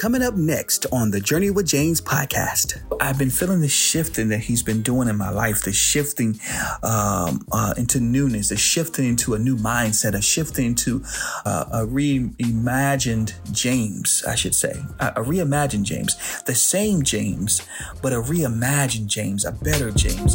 Coming up next on the Journey with James podcast, I've been feeling the shifting that he's been doing in my life, the shifting um, uh, into newness, the shifting into a new mindset, a shifting into uh, a reimagined James, I should say, a, a reimagined James, the same James, but a reimagined James, a better James.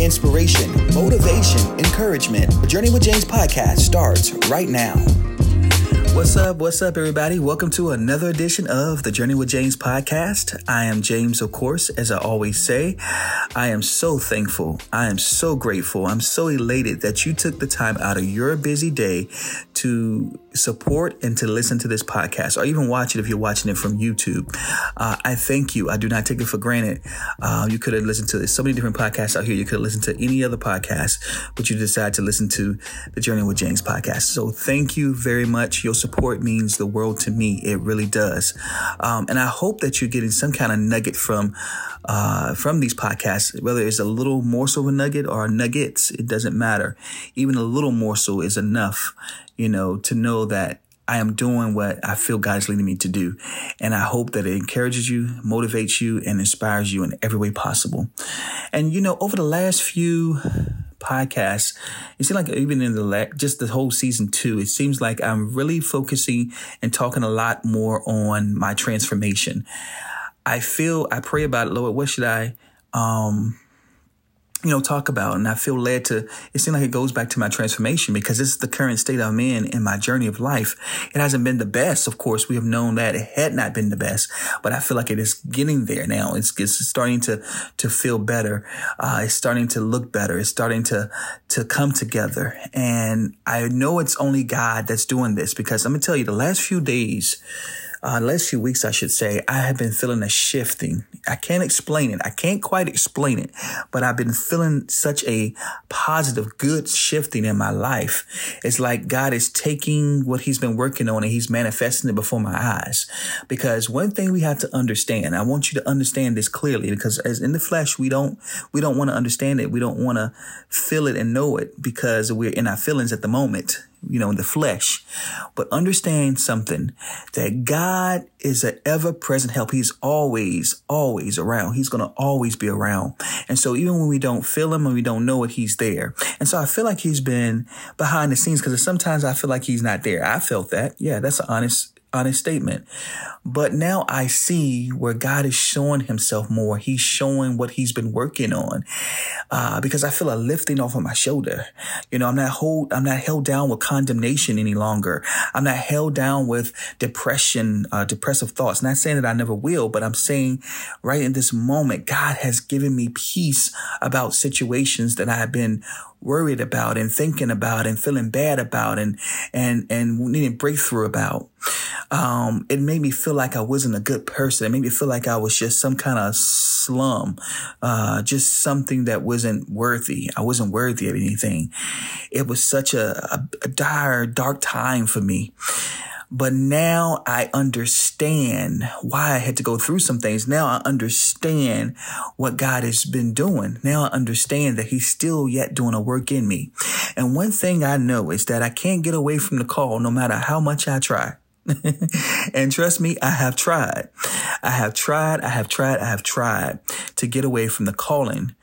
Inspiration, motivation, encouragement. The Journey with James podcast starts right now. What's up? What's up, everybody? Welcome to another edition of the Journey with James podcast. I am James, of course, as I always say. I am so thankful. I am so grateful. I'm so elated that you took the time out of your busy day to support and to listen to this podcast or even watch it if you're watching it from YouTube. Uh, I thank you. I do not take it for granted. Uh, you could have listened to so many different podcasts out here. You could have listened to any other podcast, but you decided to listen to the Journey with James podcast. So thank you very much. Your support means the world to me. It really does. Um, and I hope that you're getting some kind of nugget from uh, from these podcasts, whether it's a little morsel of a nugget or nuggets, it doesn't matter. Even a little morsel is enough, you know, to know that I am doing what I feel God is leading me to do. And I hope that it encourages you, motivates you, and inspires you in every way possible. And, you know, over the last few podcasts, it seems like even in the la- just the whole season two, it seems like I'm really focusing and talking a lot more on my transformation. I feel, I pray about it, Lord, what should I, um, you know, talk about. And I feel led to, it seems like it goes back to my transformation because this is the current state I'm in in my journey of life. It hasn't been the best. Of course, we have known that it had not been the best, but I feel like it is getting there now. It's, it's starting to, to feel better. Uh, it's starting to look better. It's starting to, to come together. And I know it's only God that's doing this because I'm going to tell you the last few days, uh, last few weeks, I should say, I have been feeling a shifting. I can't explain it. I can't quite explain it, but I've been feeling such a positive, good shifting in my life. It's like God is taking what he's been working on and he's manifesting it before my eyes. Because one thing we have to understand, I want you to understand this clearly because as in the flesh, we don't, we don't want to understand it. We don't want to feel it and know it because we're in our feelings at the moment you know, in the flesh. But understand something that God is an ever present help. He's always, always around. He's going to always be around. And so even when we don't feel him and we don't know it, he's there. And so I feel like he's been behind the scenes because sometimes I feel like he's not there. I felt that. Yeah, that's an honest honest statement. But now I see where God is showing himself more. He's showing what he's been working on. Uh, because I feel a lifting off of my shoulder. You know, I'm not hold, I'm not held down with condemnation any longer. I'm not held down with depression, uh, depressive thoughts. Not saying that I never will, but I'm saying right in this moment, God has given me peace about situations that I have been worried about and thinking about and feeling bad about and and and needing breakthrough about. Um, it made me feel like I wasn't a good person. It made me feel like I was just some kind of slum, uh, just something that wasn't worthy. I wasn't worthy of anything. It was such a, a, a dire, dark time for me. But now I understand why I had to go through some things. Now I understand what God has been doing. Now I understand that he's still yet doing a work in me. And one thing I know is that I can't get away from the call no matter how much I try. and trust me, I have tried. I have tried, I have tried, I have tried to get away from the calling.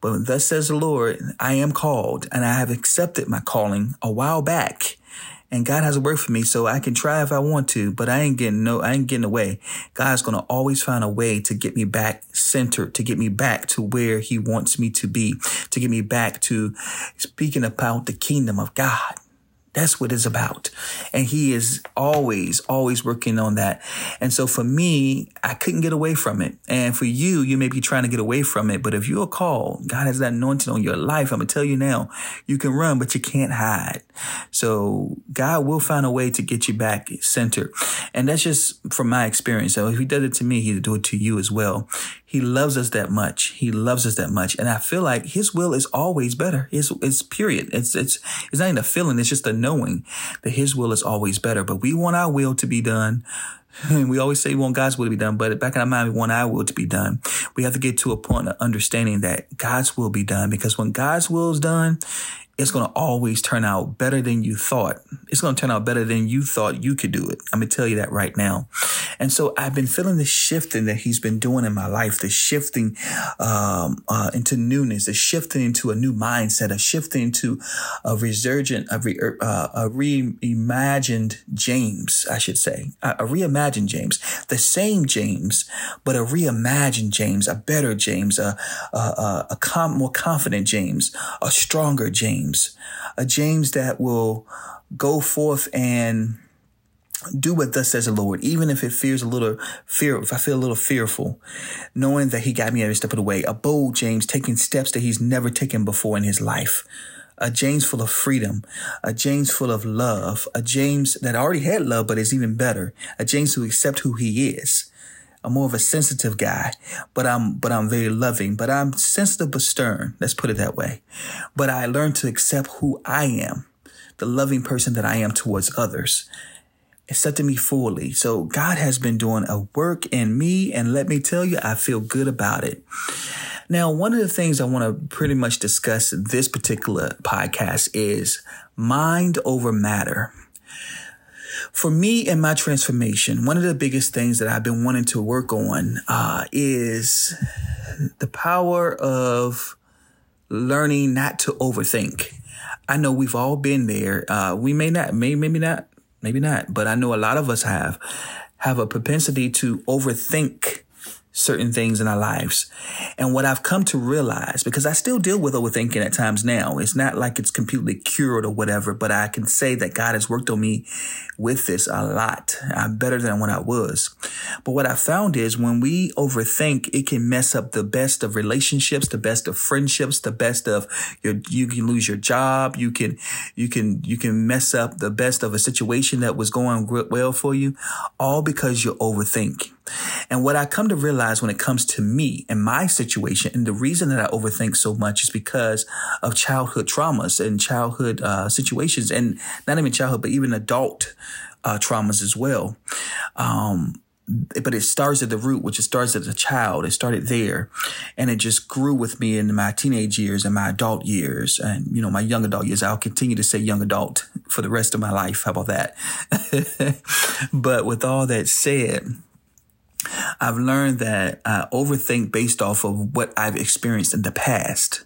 But thus says the Lord, I am called and I have accepted my calling a while back and God has a work for me, so I can try if I want to, but I ain't getting no, I ain't getting away. God's going to always find a way to get me back centered, to get me back to where he wants me to be, to get me back to speaking about the kingdom of God. That's what it's about. And he is always, always working on that. And so for me, I couldn't get away from it. And for you, you may be trying to get away from it. But if you're called, God has that anointing on your life. I'm going to tell you now, you can run, but you can't hide. So God will find a way to get you back centered. And that's just from my experience. So if he does it to me, he'll do it to you as well. He loves us that much. He loves us that much. And I feel like his will is always better. It's, it's period. It's, it's, it's not even a feeling. It's just a knowing that his will is always better. But we want our will to be done. And we always say we want God's will to be done, but back in our mind, we want our will to be done. We have to get to a point of understanding that God's will be done because when God's will is done, it's going to always turn out better than you thought. It's going to turn out better than you thought you could do it. I'm going to tell you that right now. And so I've been feeling the shifting that he's been doing in my life, the shifting um, uh, into newness, the shifting into a new mindset, a shifting into a resurgent, a, re, uh, a reimagined James, I should say, a, a reimagined James, the same James, but a reimagined James, a better James, a, a, a, a com- more confident James, a stronger James. James, a James that will go forth and do what thus says the Lord, even if it fears a little fear, if I feel a little fearful, knowing that he got me every step of the way, a bold James taking steps that he's never taken before in his life, a James full of freedom, a James full of love, a James that already had love, but is even better, a James who accepts who he is. I'm more of a sensitive guy, but I'm but I'm very loving. But I'm sensitive but stern. Let's put it that way. But I learned to accept who I am, the loving person that I am towards others. Accepting me fully. So God has been doing a work in me, and let me tell you, I feel good about it. Now, one of the things I want to pretty much discuss this particular podcast is mind over matter. For me and my transformation, one of the biggest things that I've been wanting to work on uh, is the power of learning not to overthink. I know we've all been there. Uh, we may not, may, maybe not, maybe not, but I know a lot of us have have a propensity to overthink certain things in our lives. And what I've come to realize, because I still deal with overthinking at times now, it's not like it's completely cured or whatever, but I can say that God has worked on me with this a lot. I'm better than what I was. But what I found is when we overthink, it can mess up the best of relationships, the best of friendships, the best of your, you can lose your job. You can, you can, you can mess up the best of a situation that was going well for you, all because you overthink. And what I come to realize when it comes to me and my situation, and the reason that I overthink so much is because of childhood traumas and childhood uh, situations, and not even childhood, but even adult uh, traumas as well. Um, but it starts at the root, which it starts as a child. It started there and it just grew with me in my teenage years and my adult years and, you know, my young adult years. I'll continue to say young adult for the rest of my life. How about that? but with all that said, I've learned that I overthink based off of what I've experienced in the past.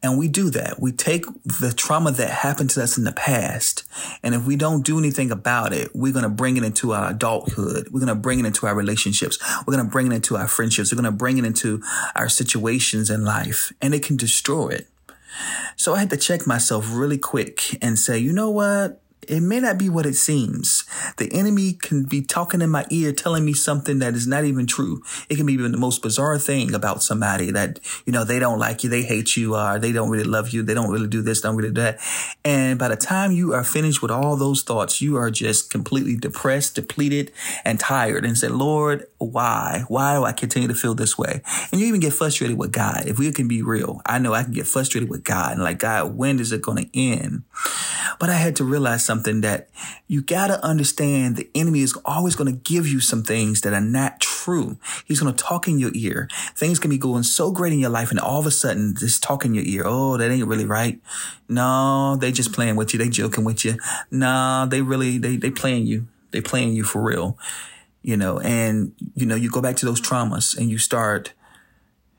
And we do that. We take the trauma that happened to us in the past. And if we don't do anything about it, we're going to bring it into our adulthood. We're going to bring it into our relationships. We're going to bring it into our friendships. We're going to bring it into our situations in life and it can destroy it. So I had to check myself really quick and say, you know what? It may not be what it seems. The enemy can be talking in my ear, telling me something that is not even true. It can be the most bizarre thing about somebody that, you know, they don't like you, they hate you, or they don't really love you, they don't really do this, don't really do that. And by the time you are finished with all those thoughts, you are just completely depressed, depleted, and tired and say, Lord, why? Why do I continue to feel this way? And you even get frustrated with God. If we can be real, I know I can get frustrated with God and like, God, when is it going to end? But I had to realize something that you got to understand the enemy is always to give you some things that are not true. He's to talk in your ear. Things can be going so great in your life and all of a sudden just talk in your ear. Oh, that ain't really right. No, they just playing with you. They joking with you. No, they really, they, they playing you. They playing you for real, you know, and you know, you go back to those traumas and you start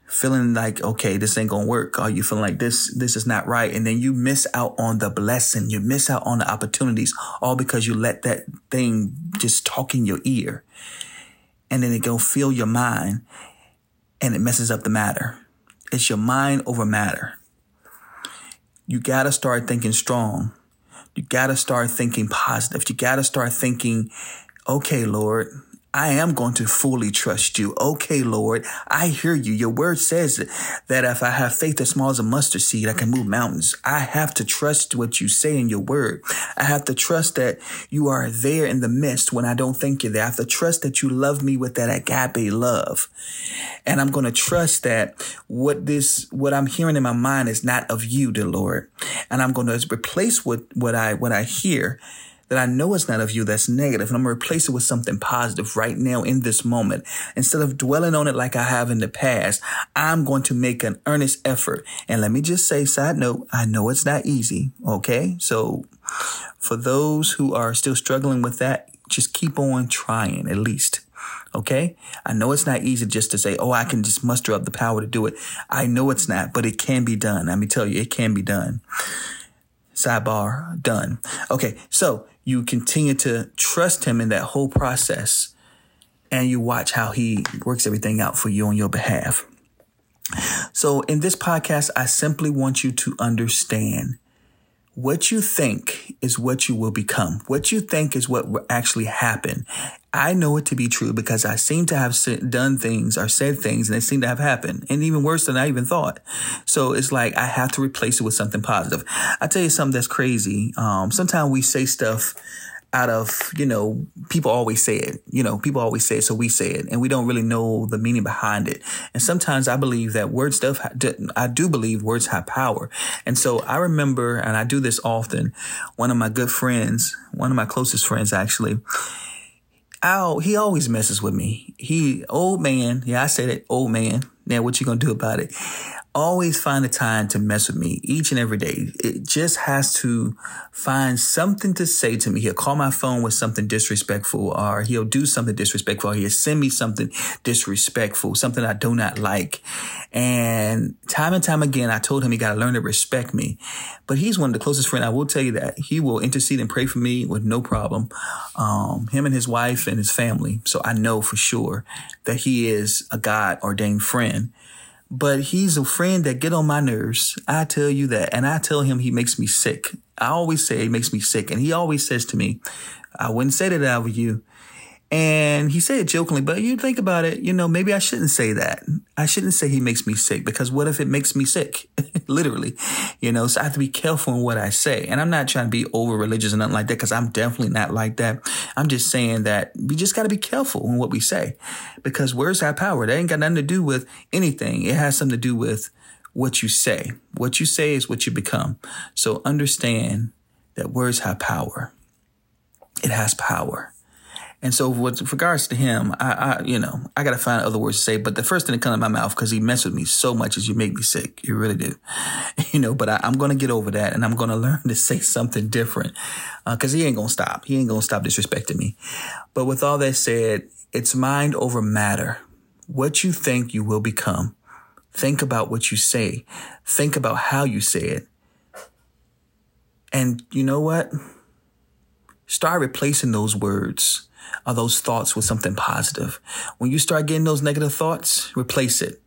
feeling like, okay, this ain't gonna work. Are you feeling like this, this is not right. And then you miss out on the blessing. You miss out on the opportunities all because you let that thing just talk in your ear. And then it go fill your mind and it messes up the matter. It's your mind over matter. You gotta start thinking strong. You gotta start thinking positive. You gotta start thinking, okay, Lord, I am going to fully trust you. Okay, Lord, I hear you. Your word says that if I have faith as small as a mustard seed, I can move mountains. I have to trust what you say in your word. I have to trust that you are there in the midst when I don't think you're there. I have to trust that you love me with that agape love. And I'm going to trust that what this, what I'm hearing in my mind is not of you, dear Lord. And I'm going to replace what, what I, what I hear that I know is not of you that's negative, and I'm going to replace it with something positive right now in this moment. Instead of dwelling on it like I have in the past, I'm going to make an earnest effort. And let me just say, side note, I know it's not easy. Okay. So for those who are still struggling with that, just keep on trying at least. Okay. I know it's not easy just to say, Oh, I can just muster up the power to do it. I know it's not, but it can be done. Let me tell you, it can be done. Sidebar done. Okay. So you continue to trust him in that whole process and you watch how he works everything out for you on your behalf. So in this podcast, I simply want you to understand what you think is what you will become. What you think is what will actually happen. I know it to be true because I seem to have done things or said things and they seem to have happened and even worse than I even thought. So it's like I have to replace it with something positive. I tell you something that's crazy. Um, sometimes we say stuff out of, you know, people always say it, you know, people always say it, so we say it, and we don't really know the meaning behind it. And sometimes I believe that word stuff, I do believe words have power. And so I remember, and I do this often, one of my good friends, one of my closest friends actually, Oh, he always messes with me. He, old man. Yeah, I said it, old man. Now, what you gonna do about it? Always find a time to mess with me each and every day. It just has to find something to say to me. He'll call my phone with something disrespectful or he'll do something disrespectful or he'll send me something disrespectful, something I do not like. And time and time again, I told him he got to learn to respect me. But he's one of the closest friends. I will tell you that he will intercede and pray for me with no problem. Um, him and his wife and his family. So I know for sure that he is a God ordained friend but he's a friend that get on my nerves. I tell you that. And I tell him he makes me sick. I always say he makes me sick. And he always says to me, I wouldn't say that I were you. And he said jokingly, but you think about it, you know, maybe I shouldn't say that. I shouldn't say he makes me sick because what if it makes me sick? Literally, you know, so I have to be careful in what I say. And I'm not trying to be over religious or nothing like that because I'm definitely not like that. I'm just saying that we just got to be careful in what we say because words have power. They ain't got nothing to do with anything. It has something to do with what you say. What you say is what you become. So understand that words have power. It has power. And so with regards to him, I, I you know, I got to find other words to say, but the first thing that comes in my mouth, cause he messed with me so much is you make me sick. You really do. You know, but I, am going to get over that and I'm going to learn to say something different. Uh, cause he ain't going to stop. He ain't going to stop disrespecting me. But with all that said, it's mind over matter. What you think you will become. Think about what you say. Think about how you say it. And you know what? Start replacing those words are those thoughts with something positive. When you start getting those negative thoughts, replace it.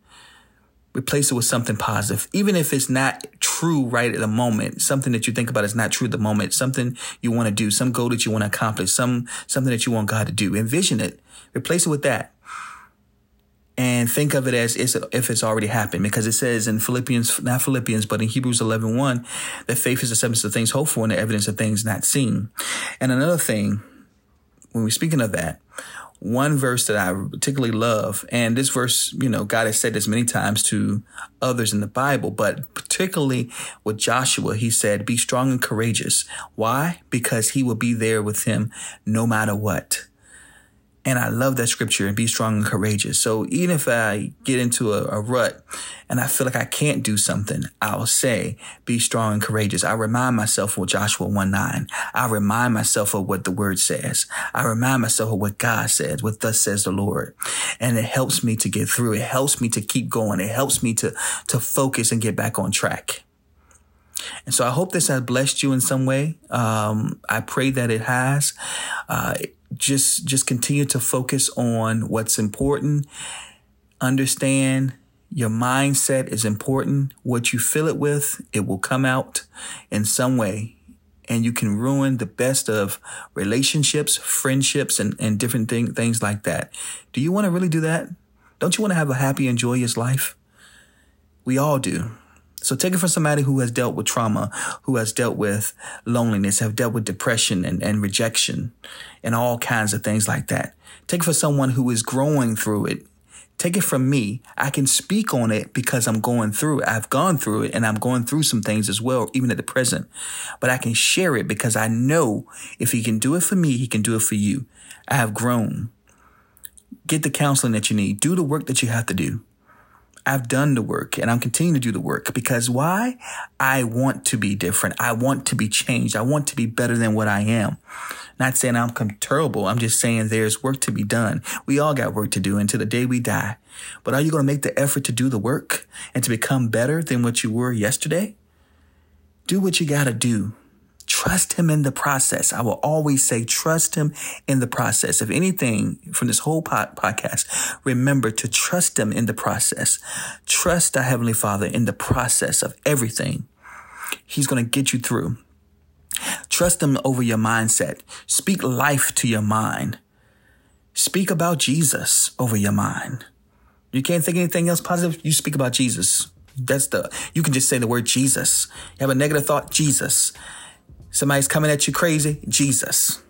Replace it with something positive. Even if it's not true right at the moment, something that you think about is not true at the moment, something you want to do, some goal that you want to accomplish, some, something that you want God to do. Envision it. Replace it with that and think of it as if it's already happened because it says in Philippians, not Philippians, but in Hebrews 11, 1, that faith is the substance of things hoped for and the evidence of things not seen. And another thing when we're speaking of that, one verse that I particularly love, and this verse, you know, God has said this many times to others in the Bible, but particularly with Joshua, he said, be strong and courageous. Why? Because he will be there with him no matter what. And I love that scripture and be strong and courageous. So even if I get into a, a, rut and I feel like I can't do something, I'll say, be strong and courageous. I remind myself of Joshua 1 9. I remind myself of what the word says. I remind myself of what God says, what thus says the Lord. And it helps me to get through. It helps me to keep going. It helps me to, to focus and get back on track. And so I hope this has blessed you in some way. Um, I pray that it has. Uh, just just continue to focus on what's important. Understand your mindset is important. What you fill it with, it will come out in some way. And you can ruin the best of relationships, friendships, and, and different thing, things like that. Do you want to really do that? Don't you want to have a happy and joyous life? We all do. So take it from somebody who has dealt with trauma, who has dealt with loneliness, have dealt with depression and, and rejection and all kinds of things like that. Take it for someone who is growing through it, Take it from me. I can speak on it because I'm going through it. I've gone through it and I'm going through some things as well, even at the present. But I can share it because I know if he can do it for me, he can do it for you. I have grown. Get the counseling that you need. Do the work that you have to do. I've done the work and I'm continuing to do the work because why? I want to be different. I want to be changed. I want to be better than what I am. Not saying I'm terrible. I'm just saying there's work to be done. We all got work to do until the day we die. But are you going to make the effort to do the work and to become better than what you were yesterday? Do what you got to do. Trust him in the process. I will always say, trust him in the process. If anything from this whole pod- podcast, remember to trust him in the process. Trust our Heavenly Father in the process of everything. He's going to get you through. Trust him over your mindset. Speak life to your mind. Speak about Jesus over your mind. You can't think anything else positive. You speak about Jesus. That's the, you can just say the word Jesus. You have a negative thought, Jesus. Somebody's coming at you crazy, Jesus.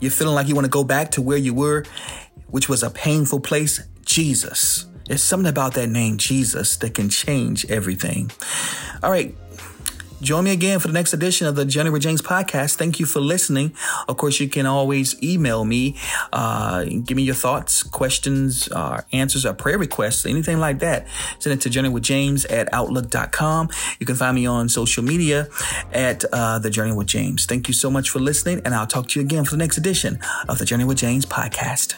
You're feeling like you want to go back to where you were, which was a painful place, Jesus. There's something about that name, Jesus, that can change everything. All right. Join me again for the next edition of the Journey with James podcast. Thank you for listening. Of course, you can always email me, uh, give me your thoughts, questions, uh, answers, or prayer requests, anything like that. Send it to Journey with James at outlook.com. You can find me on social media at uh, The Journey with James. Thank you so much for listening, and I'll talk to you again for the next edition of the Journey with James podcast.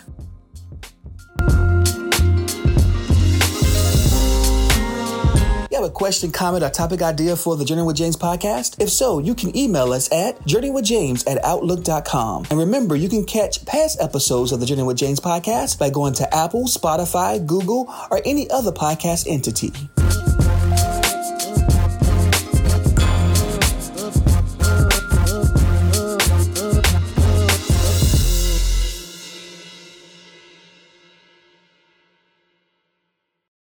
A question, comment, or topic idea for the Journey with James podcast? If so, you can email us at journeywithjames at outlook.com. And remember, you can catch past episodes of the Journey with James podcast by going to Apple, Spotify, Google, or any other podcast entity.